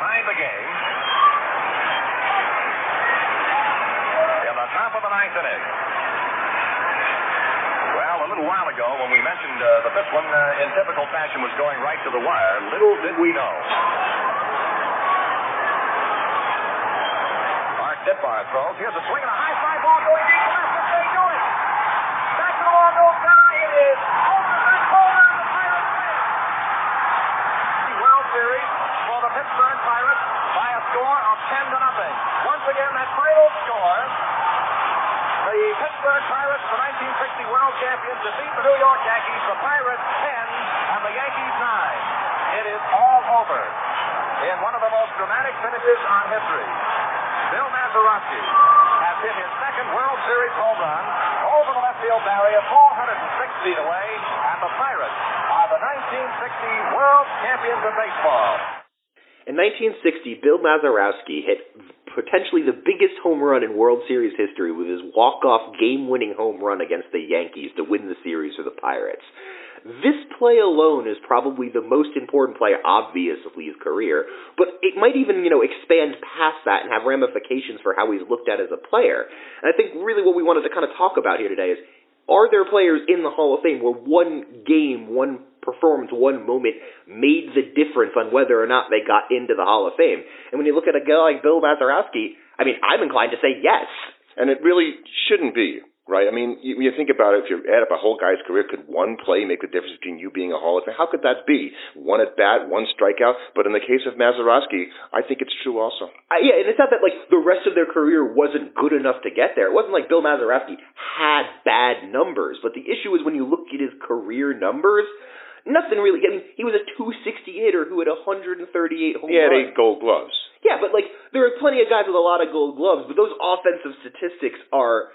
tied the game. In the top of the ninth inning. Well, a little while ago, when we mentioned uh, that this one, uh, in typical fashion, was going right to the wire, little did we know. Mark Ditbar throws. Here's a swing and a high fly ball going deep left. They doing? Back to the wall goes Guy. It is over. World Series Pittsburgh Pirates by a score of 10 to nothing. Once again, that final score. The Pittsburgh Pirates, the 1960 World Champions, defeat the New York Yankees. The Pirates 10 and the Yankees 9. It is all over in one of the most dramatic finishes on history. Bill Mazeroski has hit his second World Series home run over the left field barrier, 406 feet away, and the Pirates are the 1960 World Champions of baseball. In 1960, Bill Mazeroski hit potentially the biggest home run in World Series history with his walk-off game-winning home run against the Yankees to win the series for the Pirates. This play alone is probably the most important play, obviously, his career, but it might even, you know, expand past that and have ramifications for how he's looked at as a player. And I think really what we wanted to kind of talk about here today is, are there players in the Hall of Fame where one game, one performance, one moment made the difference on whether or not they got into the Hall of Fame? And when you look at a guy like Bill Mazeroski, I mean, I'm inclined to say yes. And it really shouldn't be right? I mean, you, you think about it, if you add up a whole guy's career, could one play make the difference between you being a Hall of Fame? How could that be? One at bat, one strikeout. But in the case of Mazeroski, I think it's true also. Uh, yeah, and it's not that like the rest of their career wasn't good enough to get there. It wasn't like Bill Mazeroski had bad numbers, but the issue is when you look at his career numbers. Nothing really. I mean, he was a 260 hitter who had 138 home He had runs. eight gold gloves. Yeah, but like there are plenty of guys with a lot of gold gloves, but those offensive statistics are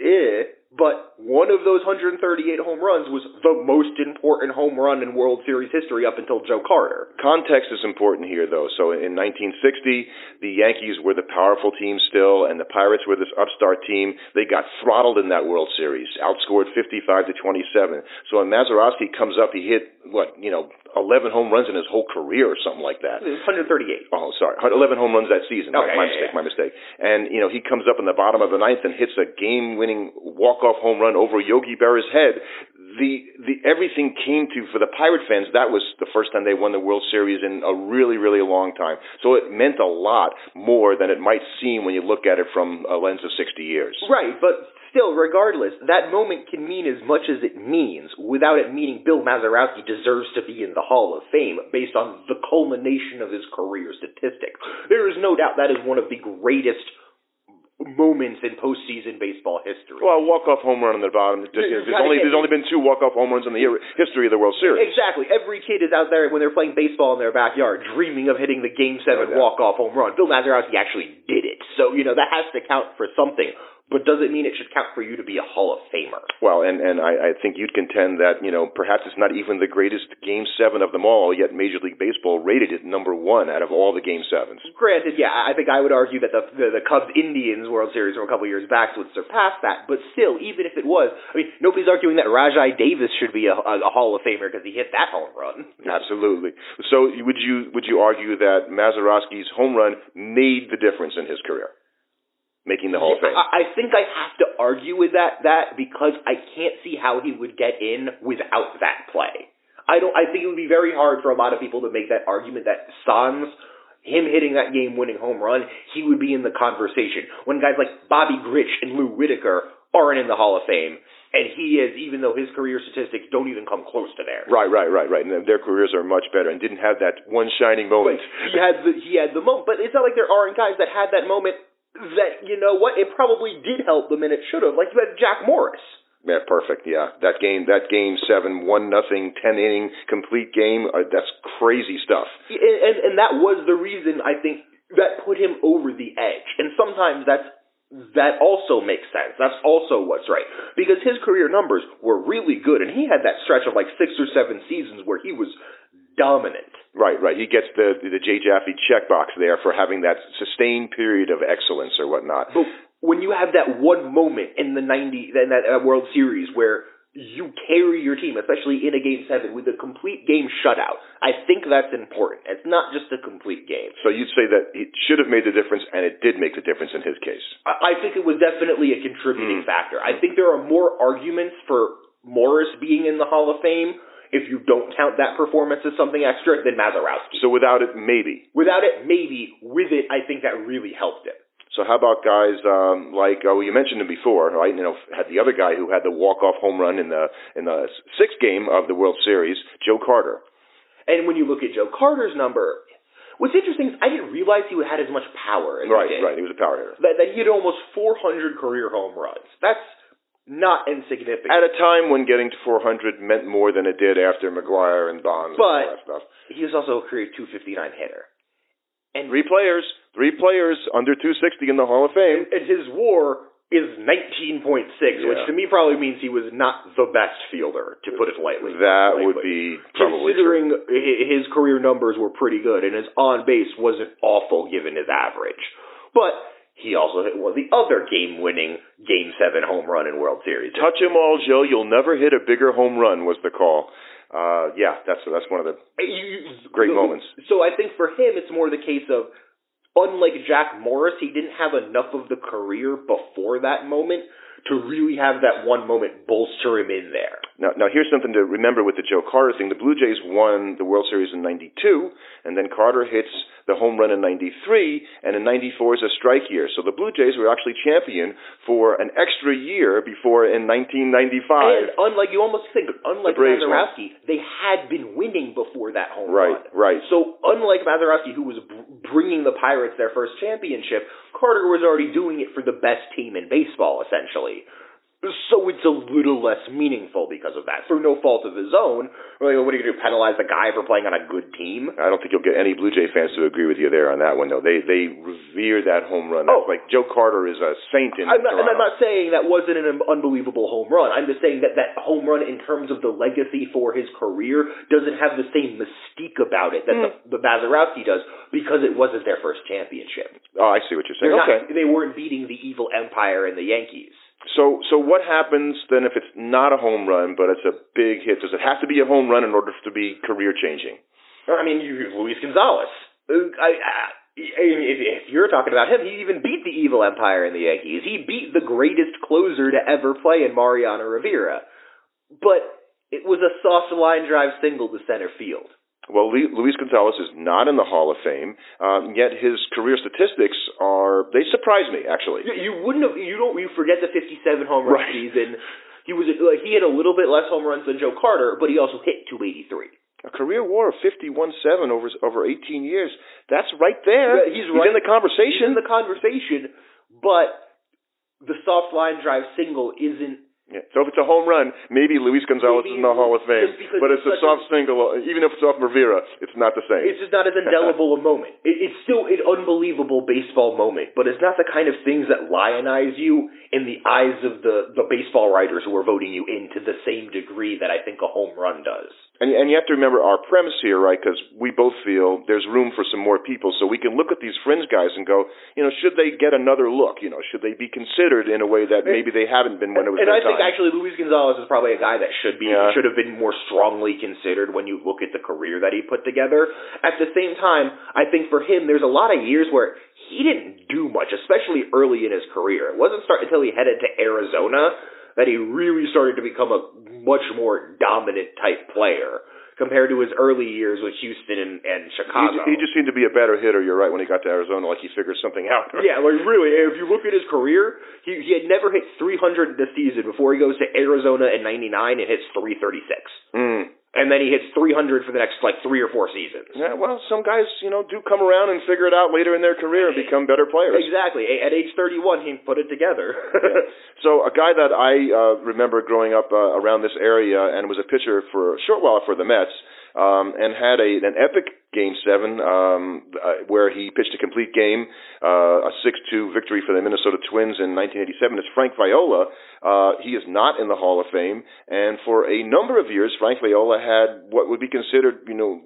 eh. But one of those 138 home runs was the most important home run in World Series history up until Joe Carter. Context is important here, though. So in 1960, the Yankees were the powerful team still, and the Pirates were this upstart team. They got throttled in that World Series, outscored 55 to 27. So when Mazeroski comes up, he hit what you know 11 home runs in his whole career or something like that. 138. Oh, sorry, 11 home runs that season. Okay, my, my yeah, mistake, yeah. my mistake. And you know he comes up in the bottom of the ninth and hits a game-winning walk-off home run over Yogi Berra's head. The the everything came to for the Pirate fans. That was the first time they won the World Series in a really really long time. So it meant a lot more than it might seem when you look at it from a lens of 60 years. Right, but still, regardless, that moment can mean as much as it means without it meaning Bill Mazeroski deserves to be in the Hall of Fame based on the culmination of his career statistics. There is no doubt that is one of the greatest moments in postseason baseball history. Well, a walk-off home run on the bottom. There's, there's only there's only been two walk-off home runs in the history of the World Series. Exactly. Every kid is out there when they're playing baseball in their backyard, dreaming of hitting the Game Seven oh, No walk-off home run. Bill Mazeroski actually did it, so you know that has to count for something. But does it mean it should count for you to be a Hall of Famer? Well, and and I, I think you'd contend that you know perhaps it's not even the greatest Game Seven of them all. Yet Major League Baseball rated it number one out of all the Game Sevens. Granted, yeah, I think I would argue that the the, the Cubs Indians World Series from a couple years back would surpass that. But still, even if it was, I mean, nobody's arguing that Rajai Davis should be a, a, a Hall of Famer because he hit that home run. Absolutely. So would you would you argue that Mazeroski's home run made the difference in his career, making the Hall of Fame? I, I think I have to argue with that that because I can't see how he would get in without that play. I don't. I think it would be very hard for a lot of people to make that argument that Sans, him hitting that game-winning home run, he would be in the conversation. When guys like Bobby Grich and Lou Whitaker aren't in the Hall of Fame, and he is, even though his career statistics don't even come close to theirs. Right, right, right, right. And their careers are much better and didn't have that one shining moment. But he had the he had the moment, but it's not like there aren't guys that had that moment that you know what it probably did help them and it should have. Like you had Jack Morris. Yeah, perfect. Yeah, that game, that game seven, one nothing, ten inning, complete game. Uh, that's crazy stuff. And, and and that was the reason I think that put him over the edge. And sometimes that's that also makes sense. That's also what's right because his career numbers were really good, and he had that stretch of like six or seven seasons where he was dominant. Right, right. He gets the the Jay Jaffe checkbox there for having that sustained period of excellence or whatnot. But when you have that one moment in the 90 in that uh, World Series where you carry your team, especially in a game seven, with a complete game shutout. I think that's important. It's not just a complete game. So you'd say that it should have made the difference, and it did make the difference in his case. I, I think it was definitely a contributing mm. factor. I think there are more arguments for Morris being in the Hall of Fame if you don't count that performance as something extra than Mazeroski. So without it, maybe. Without it, maybe. With it, I think that really helped it. So how about guys um, like oh you mentioned him before right you know had the other guy who had the walk off home run in the in the sixth game of the World Series Joe Carter. And when you look at Joe Carter's number, what's interesting is I didn't realize he had as much power. As right, he right. He was a power hitter. That, that he had almost 400 career home runs. That's not insignificant. At a time when getting to 400 meant more than it did after McGwire and Bonds but and all that stuff. He was also a career 259 hitter. And three players, three players under 260 in the Hall of Fame. And his WAR is 19.6, yeah. which to me probably means he was not the best fielder, to put it lightly. That lightly. would be probably considering true. his career numbers were pretty good, and his on base wasn't awful given his average. But he also hit of the other game-winning Game Seven home run in World Series. Touch him all, Joe. You'll never hit a bigger home run was the call uh, yeah, that's that's one of the great moments. So I think for him, it's more the case of, unlike Jack Morris, he didn't have enough of the career before that moment to really have that one moment bolster him in there. Now, now here's something to remember with the Joe Carter thing. The Blue Jays won the World Series in '92, and then Carter hits the home run in 93, and in 94 is a strike year. So the Blue Jays were actually champion for an extra year before in 1995. And unlike, you almost think, unlike Mazeroski, they had been winning before that home right, run. Right, right. So unlike Mazeroski, who was bringing the Pirates their first championship, Carter was already doing it for the best team in baseball, essentially. So it's a little less meaningful because of that, through no fault of his own. What are you going to do? Penalize the guy for playing on a good team? I don't think you'll get any Blue Jay fans to agree with you there on that one, though. They they revere that home run. That's oh, like Joe Carter is a saint in I'm not. And I'm not saying that wasn't an unbelievable home run. I'm just saying that that home run, in terms of the legacy for his career, doesn't have the same mystique about it that mm. the, the does because it wasn't their first championship. Oh, I see what you're saying. They're okay, not, they weren't beating the evil empire and the Yankees. So, so what happens then if it's not a home run, but it's a big hit? Does it have to be a home run in order to be career changing? I mean, you, Luis Gonzalez. Uh, I, I, if, if you're talking about him, he even beat the evil empire in the Yankees. He beat the greatest closer to ever play in Mariano Rivera. But it was a soft line drive single to center field. Well, Luis Gonzalez is not in the Hall of Fame, um, yet his career statistics are they surprise me actually. You wouldn't have you don't you forget the 57 home run right. season. He was like he had a little bit less home runs than Joe Carter, but he also hit 283. A career WAR of 51-7 over over 18 years. That's right there. He's, he's right. in the conversation. He's in the conversation, but the soft line drive single isn't yeah. So if it's a home run, maybe Luis Gonzalez maybe is in the Hall of Fame. But it's a soft a, single, even if it's off Rivera, it's not the same. It's just not as indelible a moment. It, it's still an unbelievable baseball moment, but it's not the kind of things that lionize you in the eyes of the, the baseball writers who are voting you in to the same degree that I think a home run does. And, and you have to remember our premise here, right? Because we both feel there's room for some more people, so we can look at these fringe guys and go, you know, should they get another look? You know, should they be considered in a way that maybe they haven't been when it was and I think actually Luis Gonzalez is probably a guy that should be Yeah. should have been more strongly considered when you look at the career that he put together. At the same time, I think for him, there's a lot of years where he didn't do much, especially early in his career. It wasn't start until he headed to Arizona that he really started to become a much more dominant type player compared to his early years with Houston and, and Chicago. ju- he just seemed to be a better hitter. You're right. When he got to Arizona, like he figured something out. Yeah, like really, if you look at his career, he he had never hit 300 this season before he goes to Arizona in '99 and hits 336, Mm. And then he hits 300 for the next like three or four seasons. Yeah, well, some guys, you know, do come around and figure it out later in their career and become better players. Exactly. At age 31, he put it together. So a guy that I uh, remember growing up uh, around this area and was a pitcher for a short while for the Mets, um, and had a an epic Game Seven um, uh, where he pitched a complete game, uh, a six-two victory for the Minnesota Twins in 1987. Is Frank Viola. Uh, he is not in the Hall of Fame, and for a number of years, Frank Viola had what would be considered, you know,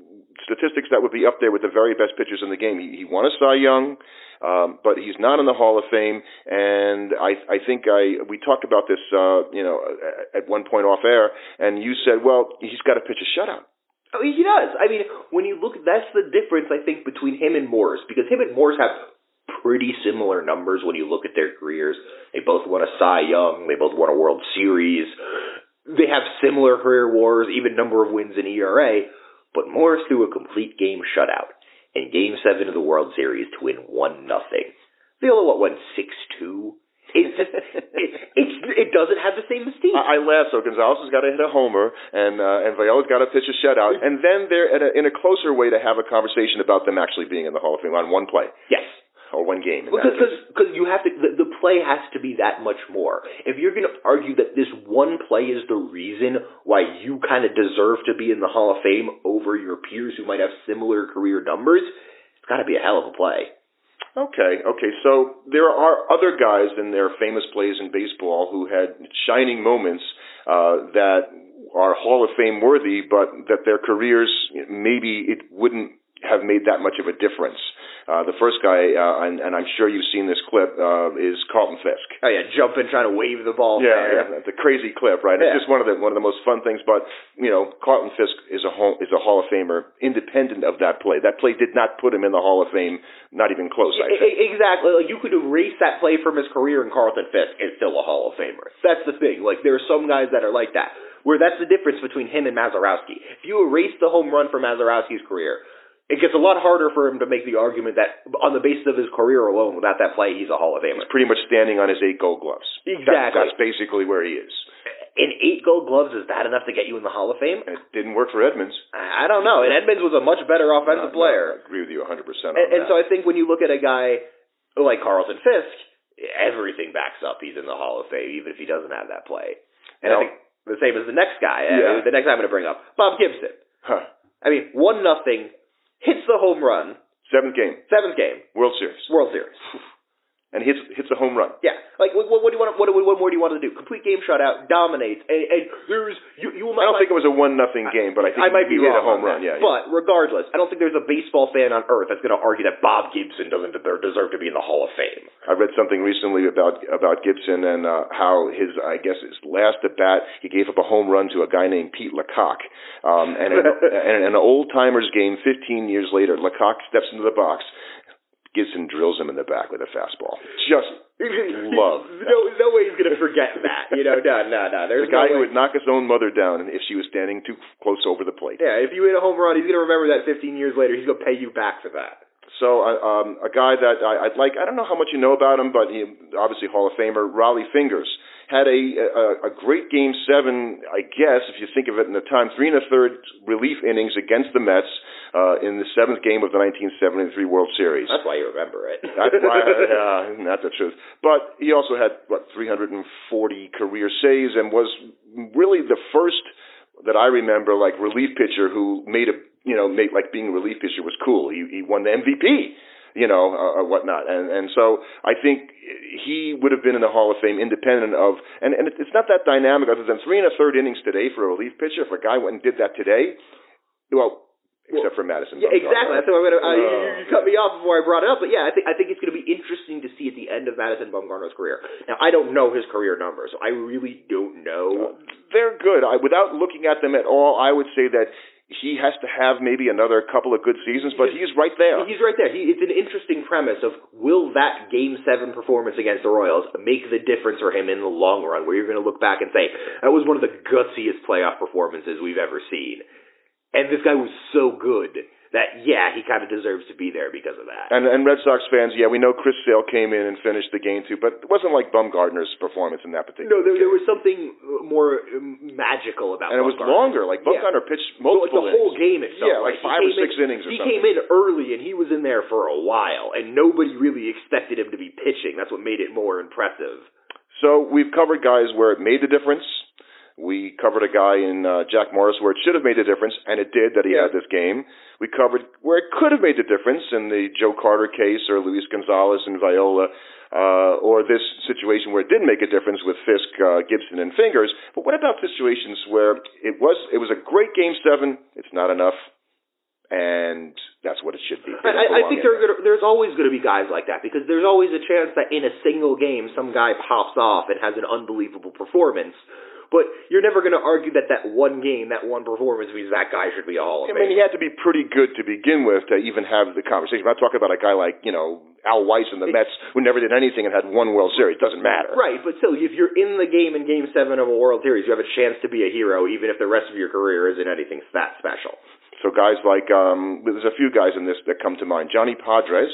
statistics that would be up there with the very best pitchers in the game. He, he won a Cy Young, um, but he's not in the Hall of Fame. And I, I think I we talked about this, uh, you know, at one point off air, and you said, well, he's got to pitch a shutout. Oh, he does. I mean, when you look, that's the difference I think between him and Morris, because him and Morris have pretty similar numbers when you look at their careers. They both won a Cy Young. They both won a World Series. They have similar career wars, even number of wins in ERA. But Morris threw a complete game shutout in Game Seven of the World Series to win one nothing. Viola what won six two. It's just it, it's it doesn't have the same mystique. I, I laugh. So Gonzalez has got to hit a homer, and uh, and Viola's got to pitch a shutout, and then they're at a, in a closer way to have a conversation about them actually being in the Hall of Fame on one play. Yes or one game. Because because you have to the, the play has to be that much more. If you're going to argue that this one play is the reason why you kind of deserve to be in the Hall of Fame over your peers who might have similar career numbers, it's got to be a hell of a play. Okay, okay. So there are other guys in their famous plays in baseball who had shining moments uh, that are Hall of Fame worthy, but that their careers maybe it wouldn't have made that much of a difference. Uh, the first guy, uh, and, and I'm sure you've seen this clip, uh, is Carlton Fisk. Oh yeah, jumping, trying to wave the ball. Yeah, there. yeah, it's a crazy clip, right? Yeah. It's just one of the one of the most fun things. But you know, Carlton Fisk is a hall, is a Hall of Famer, independent of that play. That play did not put him in the Hall of Fame, not even close. I think. Exactly. Like you could erase that play from his career, and Carlton Fisk is still a Hall of Famer. That's the thing. Like there are some guys that are like that. Where that's the difference between him and Mazeroski. If you erase the home run from Mazeroski's career, it gets a lot harder for him to make the argument that on the basis of his career alone, without that play, he's a Hall of Famer. He's pretty much standing on his eight gold gloves. Exactly. That, that's basically where he is. In eight gold gloves, is that enough to get you in the Hall of Fame? It didn't work for Edmonds. I don't know. And Edmonds was a much better offensive no, player. No, I agree with you 100% on and, that. And so I think when you look at a guy like Carlton Fisk, everything backs up he's in the Hall of Fame, even if he doesn't have that play. And now, I think the same as the next guy, uh, yeah. the next guy I'm going to bring up, Bob Gibson. Huh. I mean, one nothing hits the home run. Seventh game. Seventh game. World Series. World Series. And hits hits a home run. Yeah, like what, what do you want? What, what more do you want to do? Complete game shutout, dominates, and, and there's you. you will I don't think it was a one nothing game, but I think I might he be hit a home run. Yeah, yeah, But regardless, I don't think there's a baseball fan on earth that's going to argue that Bob Gibson doesn't deserve to be in the Hall of Fame. I read something recently about about Gibson and uh, how his I guess his last at bat he gave up a home run to a guy named Pete LaCock, um, and in, and an old timers game 15 years later, LaCock steps into the box. Gibson drills him in the back with a fastball. Just love. no, no way he's gonna forget that. You know, no, no, no. There's the guy no who would knock his own mother down if she was standing too close over the plate. Yeah, if you hit a home run, he's gonna remember that 15 years later. He's gonna pay you back for that. So, uh, um, a guy that I, I'd like, I don't know how much you know about him, but he obviously Hall of Famer, Rollie Fingers, had a, a, a great game seven, I guess, if you think of it in the time, three and a third relief innings against the Mets uh, in the seventh game of the 1973 World Series. That's why you remember it. That's why, uh, not the truth. But he also had, what, 340 career saves and was really the first that I remember, like relief pitcher who made a you know, make like being a relief pitcher was cool. He he won the MVP, you know, uh, or whatnot. And and so I think he would have been in the Hall of Fame independent of. And and it's not that dynamic other than three and a third innings today for a relief pitcher. If a guy went and did that today, well. Except for Madison. Yeah, exactly. That's what I'm gonna. Uh, you, you cut me off before I brought it up, but yeah, I think I think it's going to be interesting to see at the end of Madison Bumgarner's career. Now, I don't know his career numbers, so I really don't know. Uh, they're good. I, without looking at them at all, I would say that he has to have maybe another couple of good seasons, but he's right there. He's right there. He, it's an interesting premise of will that Game Seven performance against the Royals make the difference for him in the long run, where you're going to look back and say that was one of the gutsiest playoff performances we've ever seen, and this guy was so good that yeah, he kind of deserves to be there because of that. And and Red Sox fans, yeah, we know Chris Sale came in and finished the game too, but it wasn't like Bumgarner's performance in that particular. No, there, game. there was something more um, magical about. It. And it was longer. Like Bumgarner yeah. pitched multiple. like the whole game itself. Yeah, like five or six in, innings. Or something. he something. came in early and he was in there for a while, and nobody really expected him to be pitching. That's what made it more impressive. So we've covered guys where it made the difference. We covered a guy in uh, Jack Morris where it should have made a difference, and it did that he Yeah. had this game. We covered where it could have made the difference in the Joe Carter case or Luis Gonzalez and Viola, uh, or this situation where it didn't make a difference with Fisk, uh, Gibson, and Fingers. But what about situations where it was it was a great game seven, it's not enough, and that's what it should be. I, I, think there gonna, there's always going to be guys like that because there's always a chance that in a single game some guy pops off and has an unbelievable performance. But you're never going to argue that that one game, that one performance means that guy should be a Hall of I mean, he had to be pretty good to begin with to even have the conversation. I'm not talking about a guy like, you know, Al Weis and the Mets who never did anything and had one World Series. It doesn't matter. Right, but still, if you're in the game in Game 7 of a World Series, you have a chance to be a hero even if the rest of your career isn't anything that special. So guys like, um, there's a few guys in this that come to mind. Johnny Podres.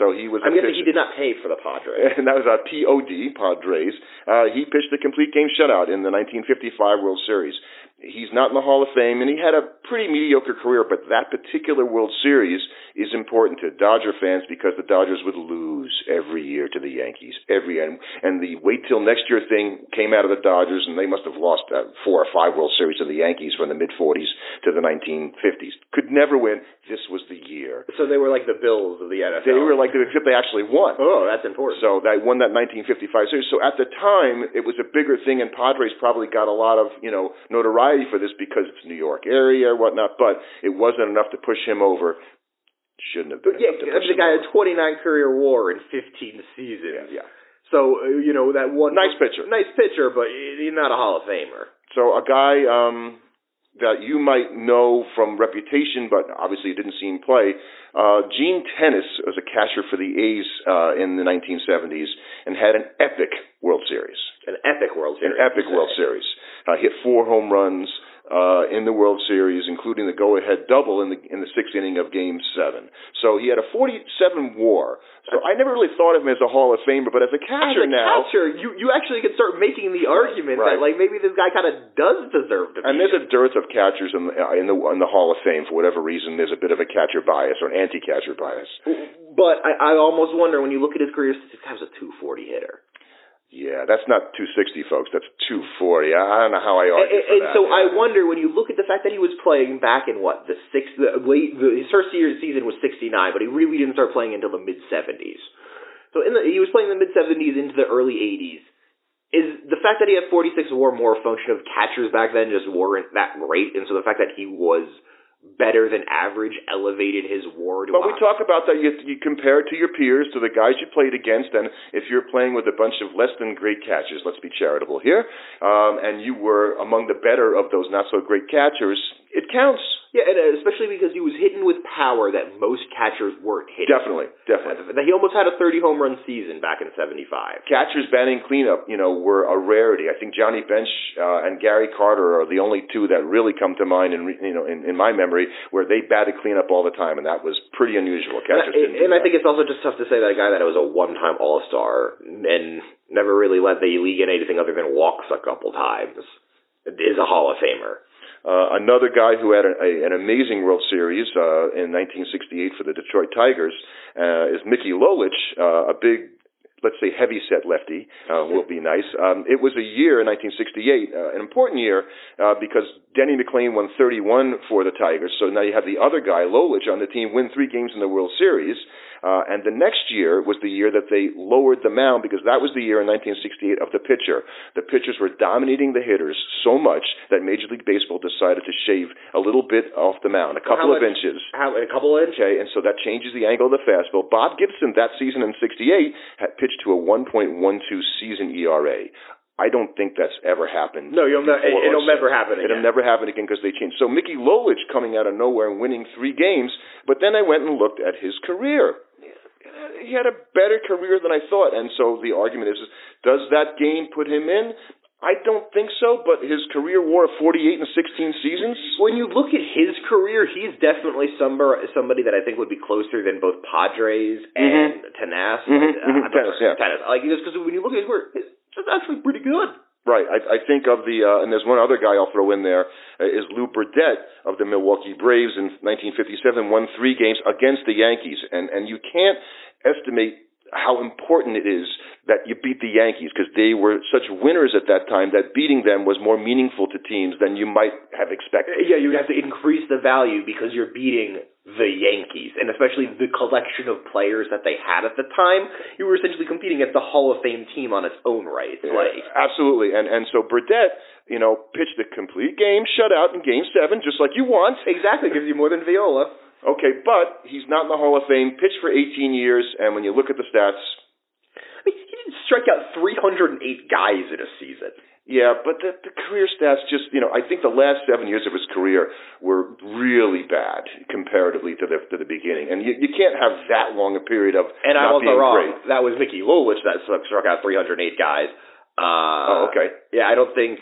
so he was. I'm guessing he did not pay for the Padres. And that was a POD Padres. Uh, he pitched a complete game shutout in the 1955 World Series. He's not in the Hall of Fame, and he had a pretty mediocre career, but that particular World Series is important to Dodger fans because the Dodgers would lose every year to the Yankees. Every year. And the wait till next year thing came out of the Dodgers, and they must have lost uh, four or five World Series to the Yankees from the mid 40s to the 1950s. Could never win. This was the year. So they were like the Bills of the NFL. They were like, the, except they actually won. Oh, that's important. So they won that 1955 series. So at the time, it was a bigger thing, and Podres probably got a lot of, you know, notoriety notoriety for this because it's New York area or whatnot, but it wasn't enough to push him over. Shouldn't have been. Yeah, I mean, the guy had 29 career WAR in 15 seasons. Yeah. yeah. So you know that one nice pitcher, nice pitcher, but he's not a Hall of Famer. So a guy um, that you might know from reputation, but obviously didn't see him play. Uh, Gene Tenace was a catcher for the A's uh, in the 1970s and had an epic World Series. An epic World Series. An epic World Series. Uh, hit four home runs uh, in the World Series, including the go-ahead double in the in the sixth inning of Game Seven. So he had a 47 WAR. So I never really thought of him as a Hall of Famer, but as a catcher as a now, catcher, you you actually can start making the argument right. that like maybe this guy kind of does deserve to. And there's a dearth of catchers in the, in the in the Hall of Fame for whatever reason. There's a bit of a catcher bias or an anti-catcher bias. But I, I almost wonder when you look at his career, this guy was a 240 hitter. Yeah, that's not 260, folks. That's 240. I don't know how I argue and, and so yeah. I wonder when you look at the fact that he was playing back in what the six, the late, the, his first year season was 69, but he really didn't start playing until the mid 70s. So in the, he was playing in the mid 70s into the early 80s. Is the fact that he had 46 WAR more a function of catchers back then just weren't that great, and so the fact that he was better than average elevated his WAR. but we talk about that. You, you compare it to your peers, to the guys you played against, and if you're playing with a bunch of less than great catchers, let's be charitable here, um, and you were among the better of those not so great catchers, it counts. Yeah, and uh, especially because he was hitting with power that most catchers weren't hitting. Definitely, definitely. He almost had a 30 home run season back in '75. Catchers batting cleanup, you know, were a rarity. I think Johnny Bench uh, and Gary Carter are the only two that really come to mind, in you know, in, in my memory, where they batted cleanup all the time, and that was pretty unusual. Catchers and, and I think it's also just tough to say that a guy that was a one-time All Star and never really led the league in anything other than walks a couple times is a Hall of Famer. Uh, another guy who had a, a, an amazing World Series uh, in 1968 for the Detroit Tigers uh, is Mickey Lolich, uh, a big let's say heavy set lefty uh, will be nice. Um, it was a year in 1968, uh, an important year uh, because Denny McLain won 31 for the Tigers. So now you have the other guy, Lolich, on the team, win three games in the World Series. Uh, and the next year was the year that they lowered the mound because that was the year in 1968 of the pitcher. The pitchers were dominating the hitters so much that Major League Baseball decided to shave a little bit off the mound, a couple much, of inches. How, a couple of inches? Okay, and so that changes the angle of the fastball. Bob Gibson that season in 68 had pitched to a 1.12 season ERA. I don't think that's ever happened. No, you'll ne- it'll never happen again. It'll never happen again because they changed. So Mickey Lolich coming out of nowhere and winning three games, but then I went and looked at his career. He had a better career than I thought, and so the argument is: Does that game put him in? I don't think so, but his career WAR of 48 and 16 seasons. When you look at his career, he's definitely somebody, somebody that I think would be closer than both Podres and mm-hmm. Tenace. Mm-hmm. Uh, mm-hmm. Yeah. Tenace. Like, just because when you look at his career, it's actually pretty good. Right. I, I think of the, uh, and there's one other guy I'll throw in there, uh, is Lew Burdette of the Milwaukee Braves in 1957, won three games against the Yankees. And, and you can't estimate how important it is that you beat the Yankees because they were such winners at that time that beating them was more meaningful to teams than you might have expected. Yeah, you would have to increase the value because you're beating the Yankees, and especially the collection of players that they had at the time. You were essentially competing against the Hall of Fame team on its own right. Yeah, like absolutely, and and so Burdette, you know, pitched a complete game shutout in Game Seven, just like you want. Exactly, gives you more than Viola. Okay, but he's not in the Hall of Fame. Pitched for 18 years, and when you look at the stats, I mean, he didn't strike out 308 guys in a season. Yeah, but the, the career stats just, you know, I think the last seven years of his career were really bad comparatively to the to the beginning, and you, you can't have that long a period of And I wasn't wrong. great. That was Mickey Lolich that struck struck out 308 guys. Uh, oh, okay. Yeah, I don't think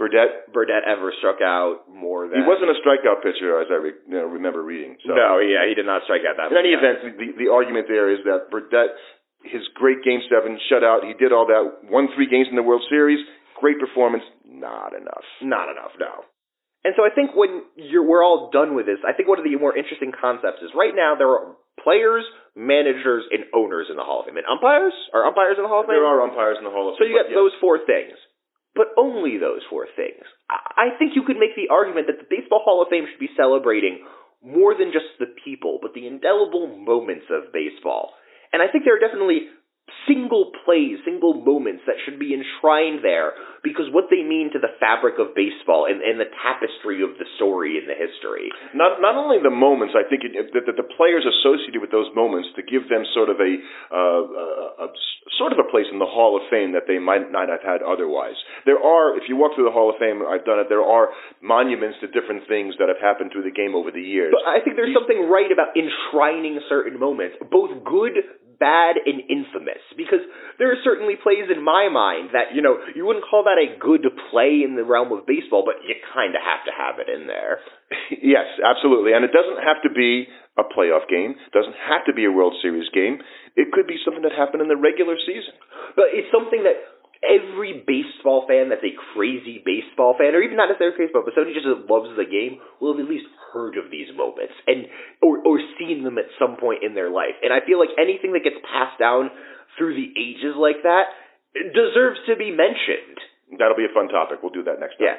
Burdette, Burdette ever struck out more than. he wasn't a strikeout pitcher, as I re, you know, remember reading. So. No, yeah, he did not strike out that. In any event, the, the argument there is that Burdette, his great Game Seven shutout, he did all that, won three games in the World Series, great performance, not enough. Not enough, no. And so I think when you're, we're all done with this, I think one of the more interesting concepts is right now there are players, managers, and owners in the Hall of Fame. And umpires? Are umpires in the Hall of Fame? There are umpires in the Hall of Fame. So you got but those four things. But only those four things. I think you could make the argument that the Baseball Hall of Fame should be celebrating more than just the people, but the indelible moments of baseball. And I think there are definitely single plays, single moments that should be enshrined there because what they mean to the fabric of baseball and, and the tapestry of the story and the history. Not not only the moments, I think it, that, that the players associated with those moments to give them sort of a, uh, a, a sort of a place in the Hall of Fame that they might not have had otherwise. There are, if you walk through the Hall of Fame, I've done it. There are monuments to different things that have happened through the game over the years. But I think there's These- something right about enshrining certain moments, both good, bad, and infamous. Because there are certainly plays in my mind that, you know, you wouldn't call that a good play in the realm of baseball, but you kind of have to have it in there. yes, absolutely, and it doesn't have to be a playoff game. Doesn't have to be a World Series game. It could be something that happened in the regular season. But it's something that every baseball fan that's a crazy baseball fan, or even not necessarily baseball, but somebody just loves the game, will have at least heard of these moments and or or seen them at some point in their life. And I feel like anything that gets passed down through the ages like that deserves to be mentioned. That'll be a fun topic. We'll do that next time. Yeah.